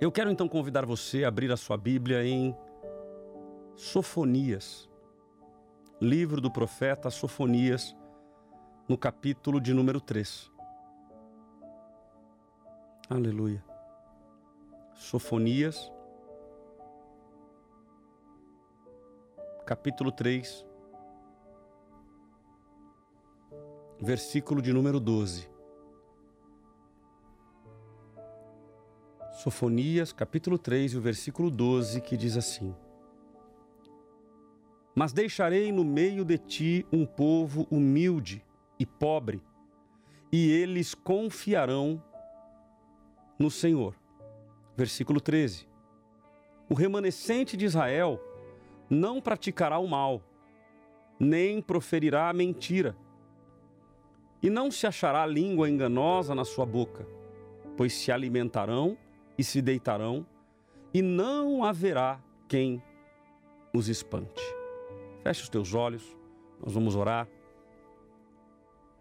Eu quero então convidar você a abrir a sua Bíblia em Sofonias, livro do profeta Sofonias, no capítulo de número 3. Aleluia. Sofonias, capítulo 3, versículo de número 12. Sofonias, capítulo 3, e o versículo 12, que diz assim: Mas deixarei no meio de ti um povo humilde e pobre, e eles confiarão no Senhor. Versículo 13: O remanescente de Israel não praticará o mal, nem proferirá mentira, e não se achará língua enganosa na sua boca, pois se alimentarão e se deitarão, e não haverá quem os espante. Feche os teus olhos, nós vamos orar.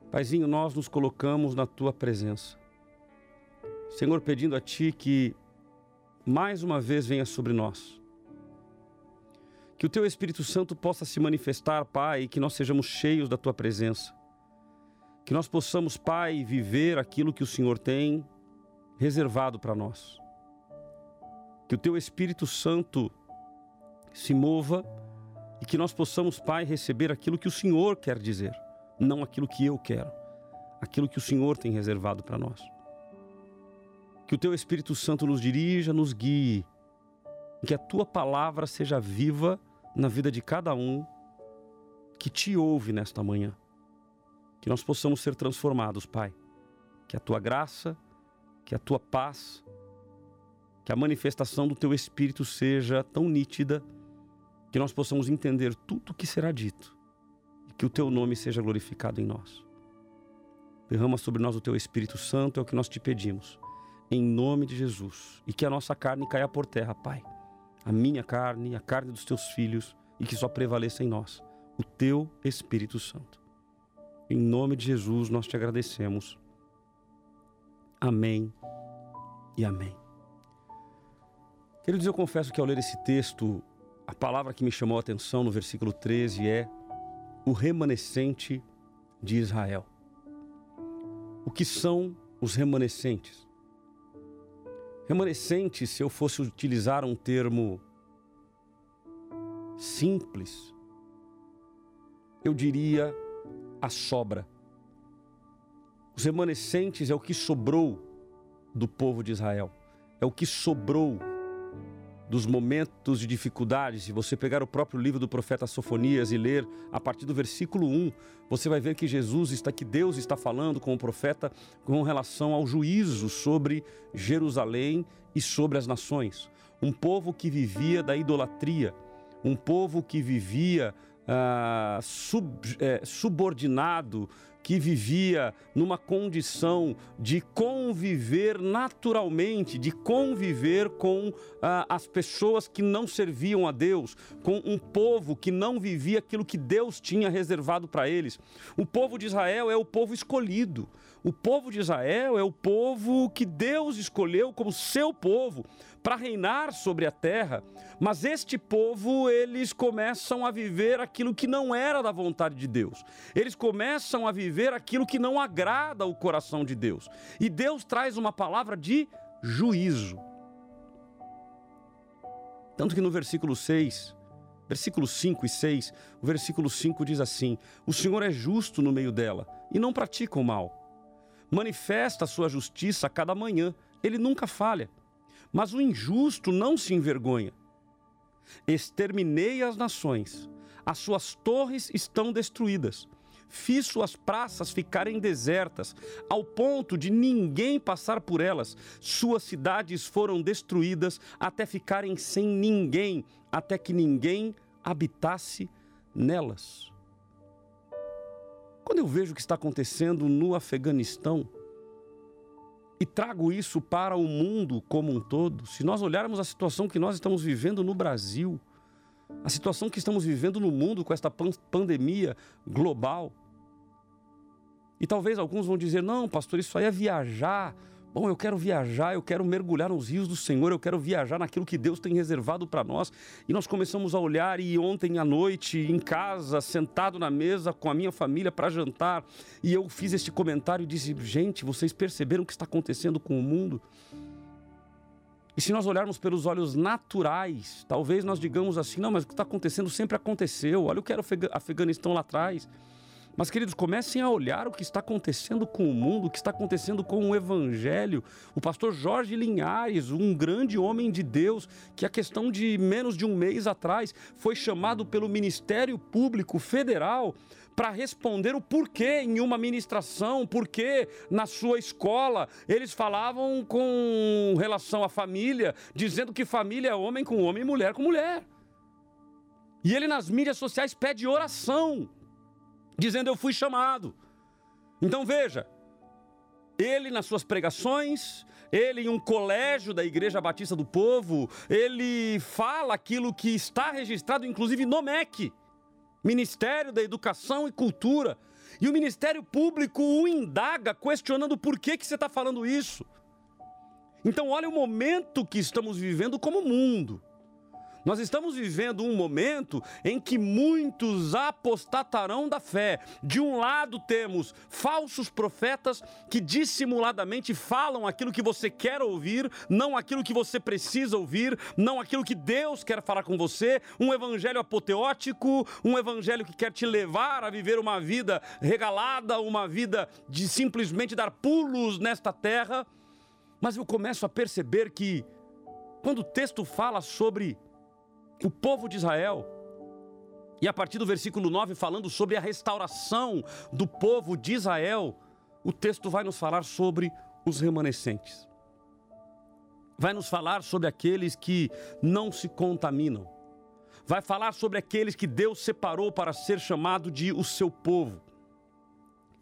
Paizinho, nós nos colocamos na tua presença. Senhor, pedindo a ti que mais uma vez venha sobre nós. Que o teu Espírito Santo possa se manifestar, Pai, e que nós sejamos cheios da tua presença. Que nós possamos, Pai, viver aquilo que o Senhor tem reservado para nós. Que o teu Espírito Santo se mova e que nós possamos, Pai, receber aquilo que o Senhor quer dizer, não aquilo que eu quero, aquilo que o Senhor tem reservado para nós. Que o teu Espírito Santo nos dirija, nos guie, que a tua palavra seja viva na vida de cada um que te ouve nesta manhã. Que nós possamos ser transformados, Pai. Que a tua graça, que a tua paz, que a manifestação do teu Espírito seja tão nítida que nós possamos entender tudo o que será dito e que o teu nome seja glorificado em nós. Derrama sobre nós o teu Espírito Santo, é o que nós te pedimos, em nome de Jesus, e que a nossa carne caia por terra, Pai. A minha carne, a carne dos teus filhos, e que só prevaleça em nós o teu Espírito Santo. Em nome de Jesus nós te agradecemos. Amém e amém. Queridos, eu confesso que ao ler esse texto, a palavra que me chamou a atenção no versículo 13 é o remanescente de Israel. O que são os remanescentes? Remanescentes, se eu fosse utilizar um termo simples, eu diria a sobra. Os remanescentes é o que sobrou do povo de Israel, é o que sobrou dos momentos de dificuldade, se você pegar o próprio livro do profeta Sofonias e ler a partir do versículo 1, você vai ver que Jesus está, que Deus está falando com o profeta com relação ao juízo sobre Jerusalém e sobre as nações. Um povo que vivia da idolatria, um povo que vivia ah, sub, é, subordinado, que vivia numa condição de conviver naturalmente, de conviver com ah, as pessoas que não serviam a Deus, com um povo que não vivia aquilo que Deus tinha reservado para eles. O povo de Israel é o povo escolhido. O povo de Israel é o povo que Deus escolheu como seu povo para reinar sobre a terra. Mas este povo, eles começam a viver aquilo que não era da vontade de Deus. Eles começam a viver aquilo que não agrada o coração de Deus. E Deus traz uma palavra de juízo. Tanto que no versículo 6, versículos 5 e 6, o versículo 5 diz assim: O Senhor é justo no meio dela e não pratica o mal. Manifesta a sua justiça a cada manhã, ele nunca falha. Mas o injusto não se envergonha. Exterminei as nações, as suas torres estão destruídas. Fiz suas praças ficarem desertas, ao ponto de ninguém passar por elas. Suas cidades foram destruídas até ficarem sem ninguém, até que ninguém habitasse nelas. Quando eu vejo o que está acontecendo no Afeganistão, e trago isso para o mundo como um todo, se nós olharmos a situação que nós estamos vivendo no Brasil, a situação que estamos vivendo no mundo com esta pandemia global, e talvez alguns vão dizer: não, pastor, isso aí é viajar Bom, eu quero viajar, eu quero mergulhar nos rios do Senhor, eu quero viajar naquilo que Deus tem reservado para nós. E nós começamos a olhar, e ontem à noite, em casa, sentado na mesa com a minha família para jantar, e eu fiz este comentário e disse: gente, vocês perceberam o que está acontecendo com o mundo? E se nós olharmos pelos olhos naturais, talvez nós digamos assim: não, mas o que está acontecendo sempre aconteceu. Olha o que era o Afeganistão lá atrás. Mas, queridos, comecem a olhar o que está acontecendo com o mundo, o que está acontecendo com o Evangelho. O pastor Jorge Linhares, um grande homem de Deus, que a questão de menos de um mês atrás foi chamado pelo Ministério Público Federal para responder o porquê em uma ministração, porquê na sua escola eles falavam com relação à família, dizendo que família é homem com homem e mulher com mulher. E ele nas mídias sociais pede oração dizendo: Eu fui chamado. Então veja, ele nas suas pregações, ele em um colégio da Igreja Batista do Povo, ele fala aquilo que está registrado inclusive no MEC, Ministério da Educação e Cultura. E o Ministério Público o indaga, questionando por que, que você está falando isso. Então, olha o momento que estamos vivendo como mundo. Nós estamos vivendo um momento em que muitos apostatarão da fé. De um lado, temos falsos profetas que dissimuladamente falam aquilo que você quer ouvir, não aquilo que você precisa ouvir, não aquilo que Deus quer falar com você. Um evangelho apoteótico, um evangelho que quer te levar a viver uma vida regalada, uma vida de simplesmente dar pulos nesta terra. Mas eu começo a perceber que, quando o texto fala sobre o povo de Israel. E a partir do versículo 9, falando sobre a restauração do povo de Israel, o texto vai nos falar sobre os remanescentes. Vai nos falar sobre aqueles que não se contaminam. Vai falar sobre aqueles que Deus separou para ser chamado de o seu povo.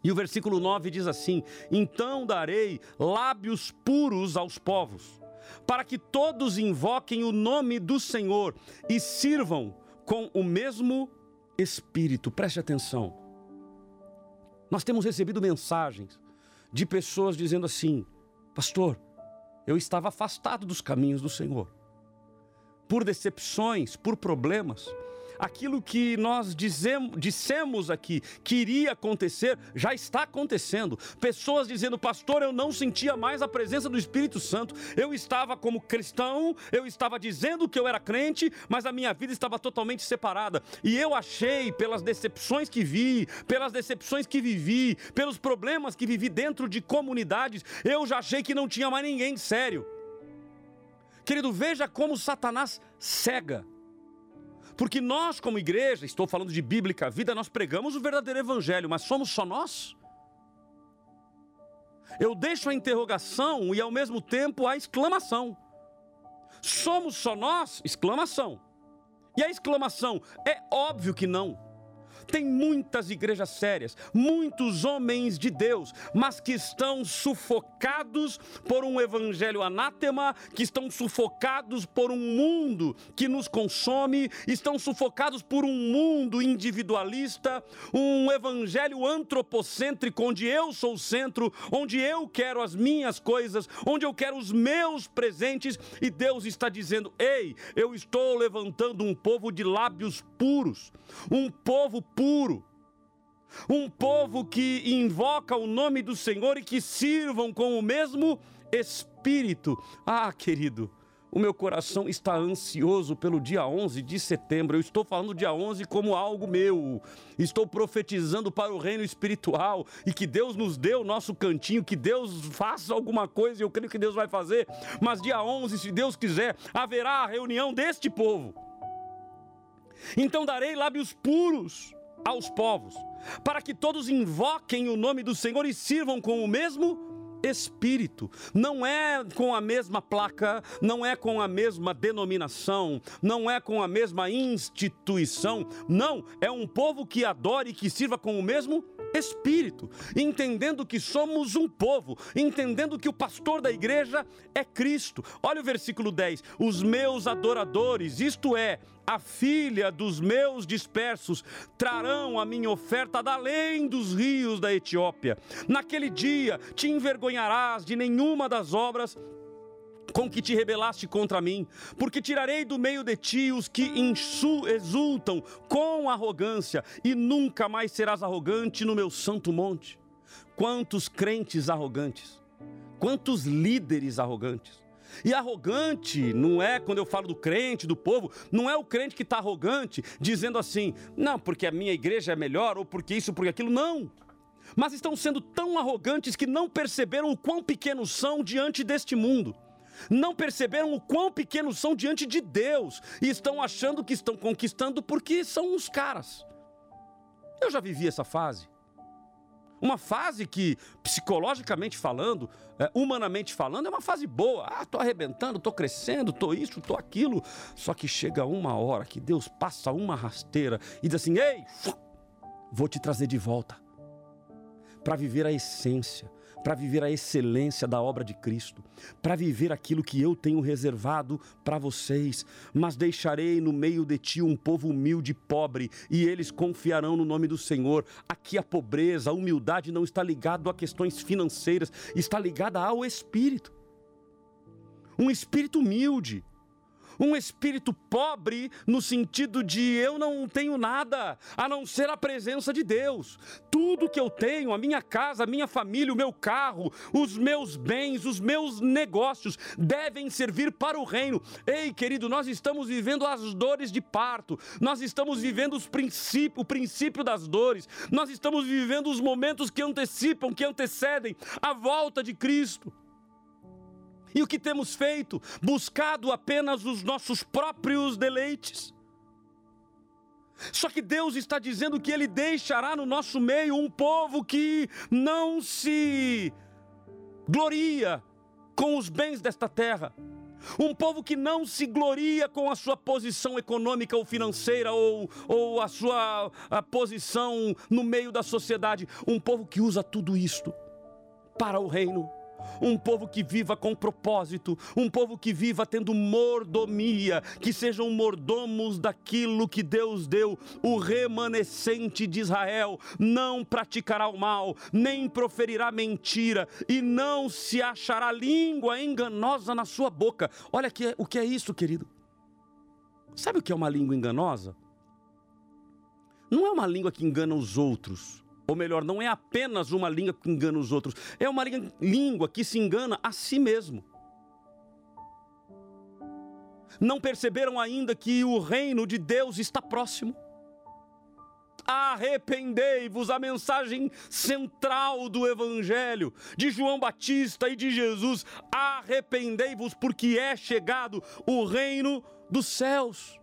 E o versículo 9 diz assim: Então darei lábios puros aos povos para que todos invoquem o nome do Senhor e sirvam com o mesmo espírito. Preste atenção. Nós temos recebido mensagens de pessoas dizendo assim: Pastor, eu estava afastado dos caminhos do Senhor, por decepções, por problemas aquilo que nós dizemos, dissemos aqui que iria acontecer, já está acontecendo. Pessoas dizendo, pastor, eu não sentia mais a presença do Espírito Santo, eu estava como cristão, eu estava dizendo que eu era crente, mas a minha vida estava totalmente separada. E eu achei, pelas decepções que vi, pelas decepções que vivi, pelos problemas que vivi dentro de comunidades, eu já achei que não tinha mais ninguém sério. Querido, veja como Satanás cega porque nós, como igreja, estou falando de bíblica vida, nós pregamos o verdadeiro evangelho, mas somos só nós? Eu deixo a interrogação e ao mesmo tempo a exclamação. Somos só nós? Exclamação. E a exclamação é óbvio que não. Tem muitas igrejas sérias, muitos homens de Deus, mas que estão sufocados por um evangelho anátema, que estão sufocados por um mundo que nos consome, estão sufocados por um mundo individualista, um evangelho antropocêntrico, onde eu sou o centro, onde eu quero as minhas coisas, onde eu quero os meus presentes, e Deus está dizendo: ei, eu estou levantando um povo de lábios puros, um povo puro. Um povo que invoca o nome do Senhor e que sirvam com o mesmo espírito. Ah, querido, o meu coração está ansioso pelo dia 11 de setembro. Eu estou falando dia 11 como algo meu. Estou profetizando para o reino espiritual e que Deus nos dê o nosso cantinho, que Deus faça alguma coisa e eu creio que Deus vai fazer. Mas dia 11, se Deus quiser, haverá a reunião deste povo. Então darei lábios puros aos povos, para que todos invoquem o nome do Senhor e sirvam com o mesmo espírito. Não é com a mesma placa, não é com a mesma denominação, não é com a mesma instituição. Não, é um povo que adore e que sirva com o mesmo espírito, entendendo que somos um povo, entendendo que o pastor da igreja é Cristo. Olha o versículo 10: Os meus adoradores, isto é, a filha dos meus dispersos, trarão a minha oferta da além dos rios da Etiópia. Naquele dia te envergonharás de nenhuma das obras com que te rebelaste contra mim, porque tirarei do meio de ti os que exultam com arrogância, e nunca mais serás arrogante no meu santo monte. Quantos crentes arrogantes, quantos líderes arrogantes. E arrogante não é, quando eu falo do crente, do povo, não é o crente que está arrogante, dizendo assim, não, porque a minha igreja é melhor, ou porque isso, porque aquilo, não. Mas estão sendo tão arrogantes que não perceberam o quão pequenos são diante deste mundo não perceberam o quão pequenos são diante de Deus e estão achando que estão conquistando porque são uns caras. Eu já vivi essa fase. Uma fase que, psicologicamente falando, é, humanamente falando, é uma fase boa. Ah, tô arrebentando, tô crescendo, tô isso, tô aquilo. Só que chega uma hora que Deus passa uma rasteira e diz assim: Ei, vou te trazer de volta para viver a essência, para viver a excelência da obra de Cristo, para viver aquilo que eu tenho reservado para vocês. Mas deixarei no meio de ti um povo humilde e pobre, e eles confiarão no nome do Senhor. Aqui a pobreza, a humildade não está ligado a questões financeiras, está ligada ao espírito. Um espírito humilde, um espírito pobre no sentido de eu não tenho nada a não ser a presença de Deus. Tudo que eu tenho, a minha casa, a minha família, o meu carro, os meus bens, os meus negócios devem servir para o reino. Ei, querido, nós estamos vivendo as dores de parto. Nós estamos vivendo os o princípio das dores. Nós estamos vivendo os momentos que antecipam, que antecedem a volta de Cristo. E o que temos feito? Buscado apenas os nossos próprios deleites. Só que Deus está dizendo que Ele deixará no nosso meio um povo que não se gloria com os bens desta terra. Um povo que não se gloria com a sua posição econômica ou financeira ou, ou a sua a posição no meio da sociedade. Um povo que usa tudo isto para o reino um povo que viva com propósito, um povo que viva tendo mordomia, que sejam mordomos daquilo que Deus deu. O remanescente de Israel não praticará o mal, nem proferirá mentira, e não se achará língua enganosa na sua boca. Olha que, o que é isso, querido. Sabe o que é uma língua enganosa? Não é uma língua que engana os outros ou melhor, não é apenas uma língua que engana os outros, é uma língua que se engana a si mesmo. Não perceberam ainda que o reino de Deus está próximo? Arrependei-vos, a mensagem central do Evangelho de João Batista e de Jesus. Arrependei-vos, porque é chegado o reino dos céus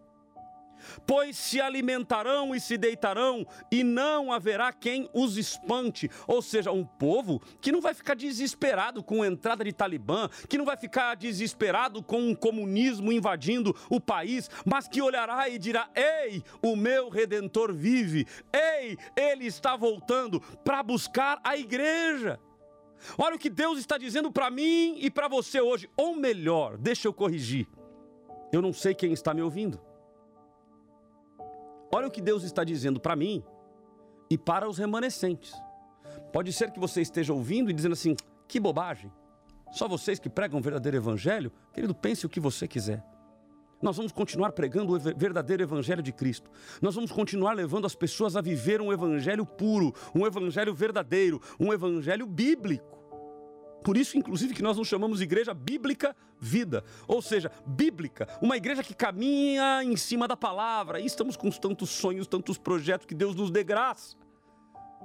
pois se alimentarão e se deitarão, e não haverá quem os espante. Ou seja, um povo que não vai ficar desesperado com a entrada de Talibã, que não vai ficar desesperado com o comunismo invadindo o país, mas que olhará e dirá: Ei, o meu redentor vive, ei, ele está voltando para buscar a igreja. Olha o que Deus está dizendo para mim e para você hoje. Ou melhor, deixa eu corrigir. Eu não sei quem está me ouvindo. Olha o que Deus está dizendo para mim e para os remanescentes. Pode ser que você esteja ouvindo e dizendo assim: que bobagem. Só vocês que pregam o verdadeiro evangelho? Querido, pense o que você quiser. Nós vamos continuar pregando o verdadeiro evangelho de Cristo. Nós vamos continuar levando as pessoas a viver um evangelho puro, um evangelho verdadeiro, um evangelho bíblico. Por isso, inclusive, que nós nos chamamos igreja bíblica vida, ou seja, bíblica, uma igreja que caminha em cima da palavra. E estamos com tantos sonhos, tantos projetos que Deus nos dê graça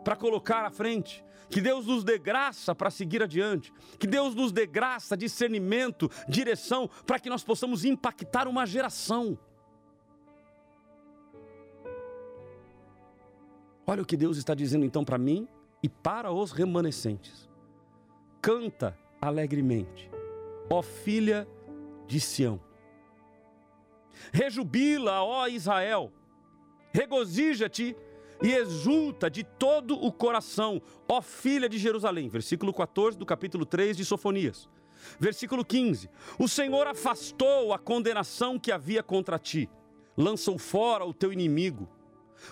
para colocar à frente. Que Deus nos dê graça para seguir adiante. Que Deus nos dê graça, discernimento, direção, para que nós possamos impactar uma geração. Olha o que Deus está dizendo então para mim e para os remanescentes canta alegremente, ó filha de Sião. Rejubila, ó Israel, regozija-te e exulta de todo o coração, ó filha de Jerusalém. Versículo 14 do capítulo 3 de Sofonias. Versículo 15: O Senhor afastou a condenação que havia contra ti, lançou fora o teu inimigo.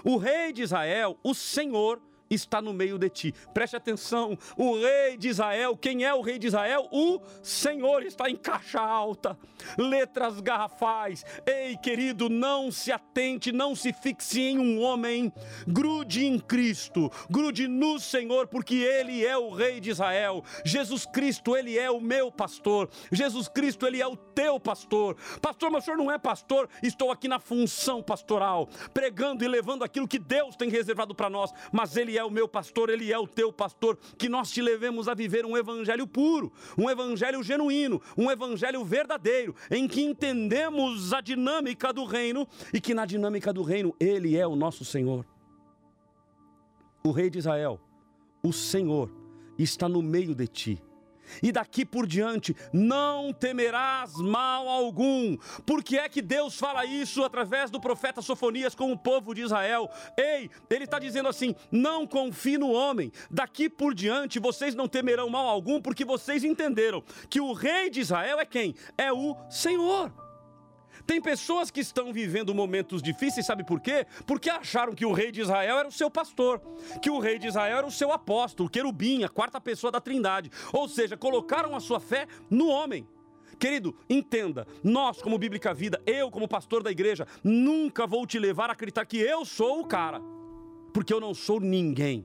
O rei de Israel, o Senhor, está no meio de ti. Preste atenção, o rei de Israel, quem é o rei de Israel? O Senhor está em caixa alta, letras garrafais. Ei, querido, não se atente, não se fixe em um homem, grude em Cristo, grude no Senhor, porque Ele é o rei de Israel. Jesus Cristo, Ele é o meu pastor. Jesus Cristo, Ele é o teu pastor. Pastor, mas o senhor não é pastor? Estou aqui na função pastoral, pregando e levando aquilo que Deus tem reservado para nós, mas Ele é o meu pastor, Ele é o teu pastor, que nós te levemos a viver um evangelho puro, um evangelho genuíno, um evangelho verdadeiro, em que entendemos a dinâmica do reino e que na dinâmica do reino Ele é o nosso Senhor. O Rei de Israel, o Senhor, está no meio de ti e daqui por diante não temerás mal algum. Por que é que Deus fala isso através do profeta Sofonias com o povo de Israel? Ei, ele está dizendo assim: não confie no homem. Daqui por diante vocês não temerão mal algum, porque vocês entenderam que o rei de Israel é quem? É o Senhor. Tem pessoas que estão vivendo momentos difíceis, sabe por quê? Porque acharam que o rei de Israel era o seu pastor, que o rei de Israel era o seu apóstolo, querubim, a quarta pessoa da trindade. Ou seja, colocaram a sua fé no homem. Querido, entenda, nós como Bíblica Vida, eu como pastor da igreja, nunca vou te levar a acreditar que eu sou o cara, porque eu não sou ninguém,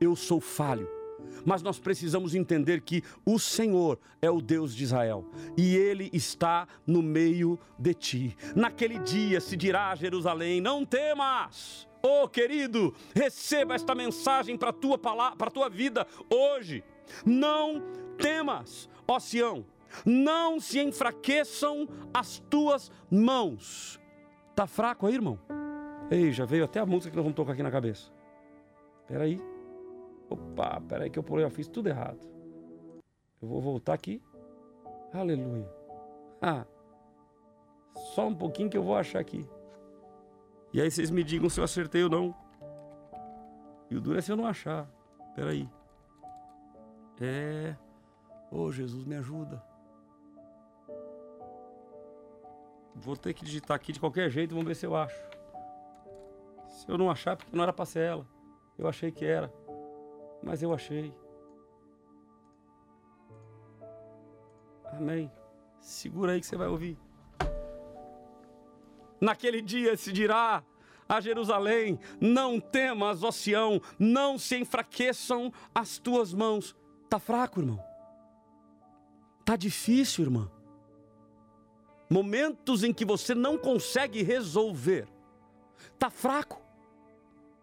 eu sou falho mas nós precisamos entender que o Senhor é o Deus de Israel e ele está no meio de ti. Naquele dia se dirá a Jerusalém: Não temas. Oh, querido, receba esta mensagem para tua, para tua vida hoje. Não temas, ó Sião, não se enfraqueçam as tuas mãos. Tá fraco aí, irmão? Ei, já veio até a música que nós vamos tocar aqui na cabeça. Espera aí. Opa, peraí que eu eu fiz tudo errado. Eu vou voltar aqui. Aleluia. Ah, só um pouquinho que eu vou achar aqui. E aí vocês me digam se eu acertei ou não. E o duro é se eu não achar. Peraí. É. Oh, Jesus, me ajuda. Vou ter que digitar aqui de qualquer jeito, vamos ver se eu acho. Se eu não achar, porque não era pra ser ela. Eu achei que era mas eu achei. Amém. Segura aí que você vai ouvir. Naquele dia se dirá a Jerusalém: Não temas, ó Sião, não se enfraqueçam as tuas mãos. Tá fraco, irmão. Tá difícil, irmã. Momentos em que você não consegue resolver. Tá fraco.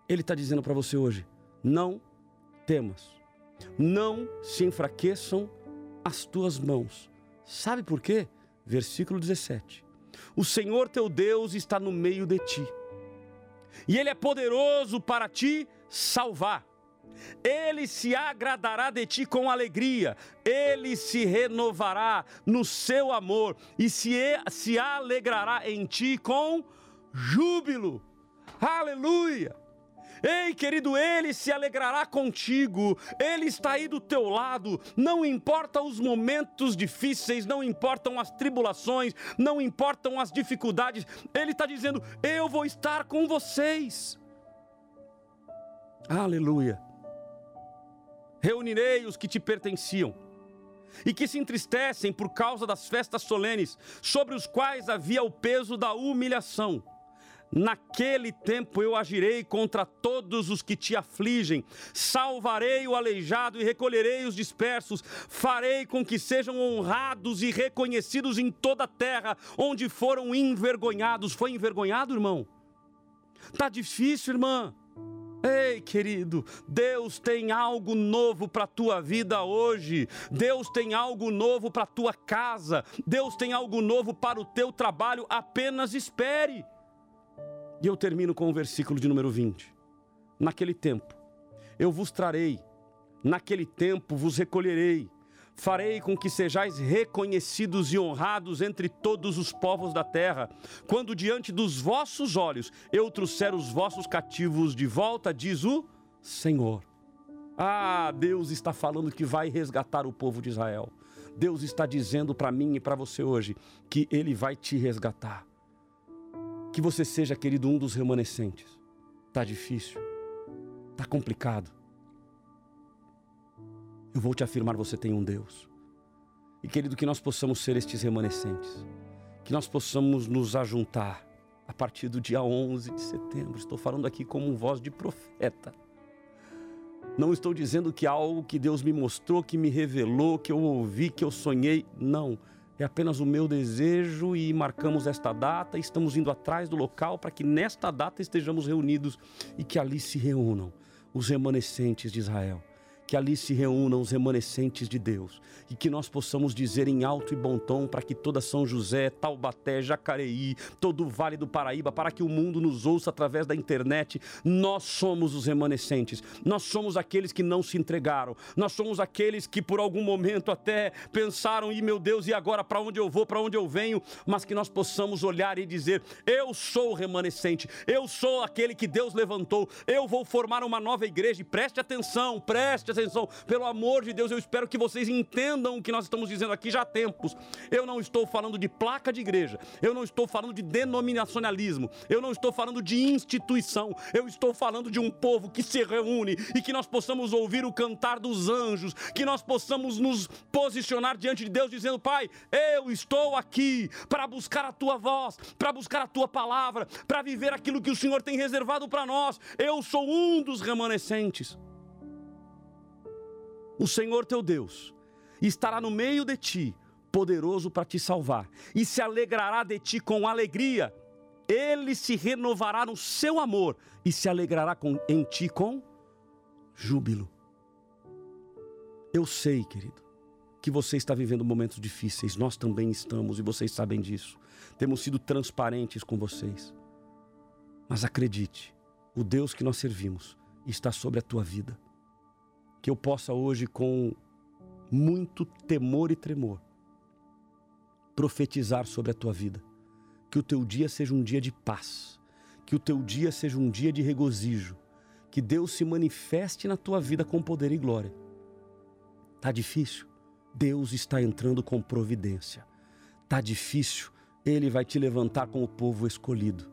Ele está dizendo para você hoje: não temas, não se enfraqueçam as tuas mãos. Sabe por quê? Versículo 17: O Senhor teu Deus está no meio de ti, e Ele é poderoso para te salvar. Ele se agradará de ti com alegria, ele se renovará no seu amor e se, se alegrará em ti com júbilo. Aleluia! Ei, querido, ele se alegrará contigo, ele está aí do teu lado. Não importa os momentos difíceis, não importam as tribulações, não importam as dificuldades, ele está dizendo: Eu vou estar com vocês. Aleluia. Reunirei os que te pertenciam e que se entristecem por causa das festas solenes, sobre os quais havia o peso da humilhação Naquele tempo eu agirei contra todos os que te afligem, salvarei o aleijado e recolherei os dispersos, farei com que sejam honrados e reconhecidos em toda a terra onde foram envergonhados. Foi envergonhado, irmão? Tá difícil, irmã? Ei, querido, Deus tem algo novo para a tua vida hoje. Deus tem algo novo para a tua casa. Deus tem algo novo para o teu trabalho. Apenas espere. E eu termino com o versículo de número 20. Naquele tempo, eu vos trarei, naquele tempo vos recolherei, farei com que sejais reconhecidos e honrados entre todos os povos da terra, quando diante dos vossos olhos eu trouxer os vossos cativos de volta, diz o Senhor. Ah, Deus está falando que vai resgatar o povo de Israel. Deus está dizendo para mim e para você hoje que Ele vai te resgatar. Que você seja, querido, um dos remanescentes. Tá difícil, tá complicado. Eu vou te afirmar: você tem um Deus. E querido, que nós possamos ser estes remanescentes, que nós possamos nos ajuntar a partir do dia 11 de setembro. Estou falando aqui como voz de profeta. Não estou dizendo que algo que Deus me mostrou, que me revelou, que eu ouvi, que eu sonhei. Não. É apenas o meu desejo e marcamos esta data. Estamos indo atrás do local para que nesta data estejamos reunidos e que ali se reúnam os remanescentes de Israel que ali se reúnam os remanescentes de Deus e que nós possamos dizer em alto e bom tom para que toda São José, Taubaté, Jacareí, todo o Vale do Paraíba, para que o mundo nos ouça através da internet, nós somos os remanescentes, nós somos aqueles que não se entregaram, nós somos aqueles que por algum momento até pensaram, e meu Deus, e agora? Para onde eu vou, para onde eu venho, mas que nós possamos olhar e dizer: eu sou o remanescente, eu sou aquele que Deus levantou, eu vou formar uma nova igreja, e preste atenção, preste atenção, pelo amor de Deus, eu espero que vocês entendam o que nós estamos dizendo aqui. Já há tempos. Eu não estou falando de placa de igreja, eu não estou falando de denominacionalismo, eu não estou falando de instituição, eu estou falando de um povo que se reúne e que nós possamos ouvir o cantar dos anjos, que nós possamos nos posicionar diante de Deus dizendo: Pai, eu estou aqui para buscar a tua voz, para buscar a tua palavra, para viver aquilo que o Senhor tem reservado para nós. Eu sou um dos remanescentes o Senhor teu Deus estará no meio de ti, poderoso para te salvar, e se alegrará de ti com alegria. Ele se renovará no seu amor e se alegrará com, em ti com júbilo. Eu sei, querido, que você está vivendo momentos difíceis, nós também estamos e vocês sabem disso. Temos sido transparentes com vocês. Mas acredite, o Deus que nós servimos está sobre a tua vida que eu possa hoje, com muito temor e tremor, profetizar sobre a tua vida. Que o teu dia seja um dia de paz, que o teu dia seja um dia de regozijo, que Deus se manifeste na tua vida com poder e glória. Tá difícil? Deus está entrando com providência. Tá difícil? Ele vai te levantar com o povo escolhido.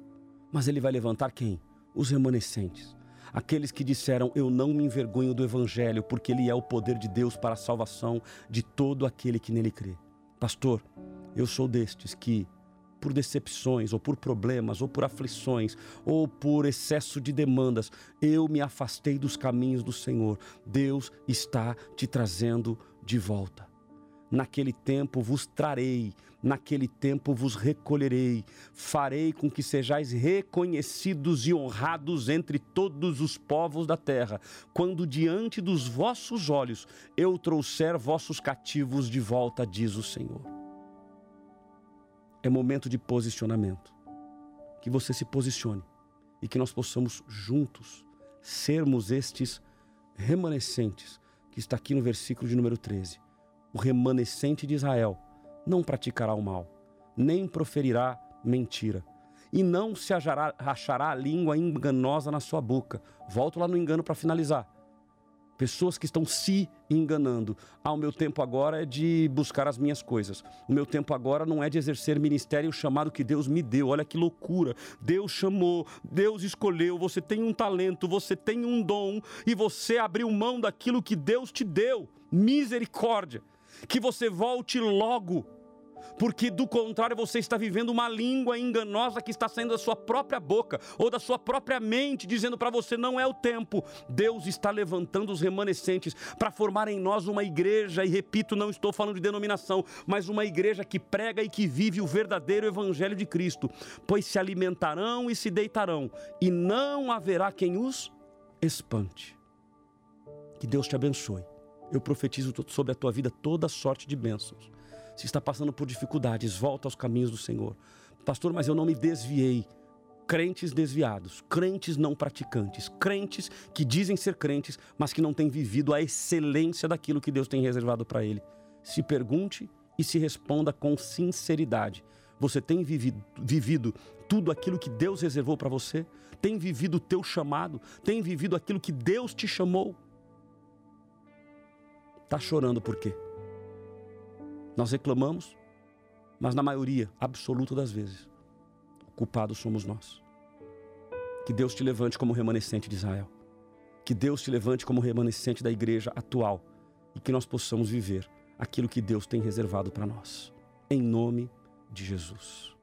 Mas ele vai levantar quem? Os remanescentes aqueles que disseram: Eu não me envergonho do Evangelho, porque ele é o poder de Deus para a salvação de todo aquele que nele crê. Pastor, eu sou destes que, por decepções, ou por problemas, ou por aflições, ou por excesso de demandas, eu me afastei dos caminhos do Senhor. Deus está te trazendo de volta. Naquele tempo vos trarei, naquele tempo vos recolherei, farei com que sejais reconhecidos e honrados entre todos os povos da terra, quando diante dos vossos olhos eu trouxer vossos cativos de volta, diz o Senhor. É momento de posicionamento. Que você se posicione e que nós possamos juntos sermos estes remanescentes que está aqui no versículo de número 13 o remanescente de Israel não praticará o mal, nem proferirá mentira, e não se achará, achará a língua enganosa na sua boca. Volto lá no engano para finalizar. Pessoas que estão se enganando. Ah, o meu tempo agora é de buscar as minhas coisas. O meu tempo agora não é de exercer ministério chamado que Deus me deu. Olha que loucura. Deus chamou, Deus escolheu. Você tem um talento, você tem um dom e você abriu mão daquilo que Deus te deu. Misericórdia que você volte logo, porque do contrário você está vivendo uma língua enganosa que está saindo da sua própria boca ou da sua própria mente, dizendo para você não é o tempo. Deus está levantando os remanescentes para formar em nós uma igreja, e repito, não estou falando de denominação, mas uma igreja que prega e que vive o verdadeiro evangelho de Cristo, pois se alimentarão e se deitarão, e não haverá quem os espante. Que Deus te abençoe eu profetizo sobre a tua vida toda sorte de bênçãos. Se está passando por dificuldades, volta aos caminhos do Senhor. Pastor, mas eu não me desviei. Crentes desviados, crentes não praticantes, crentes que dizem ser crentes, mas que não têm vivido a excelência daquilo que Deus tem reservado para ele. se pergunte e se responda com sinceridade. Você tem vivido, vivido tudo aquilo que Deus reservou para você? Tem vivido o teu chamado? Tem vivido aquilo que Deus te chamou? Está chorando por quê? Nós reclamamos, mas na maioria absoluta das vezes, o culpado somos nós. Que Deus te levante como remanescente de Israel. Que Deus te levante como remanescente da igreja atual e que nós possamos viver aquilo que Deus tem reservado para nós. Em nome de Jesus.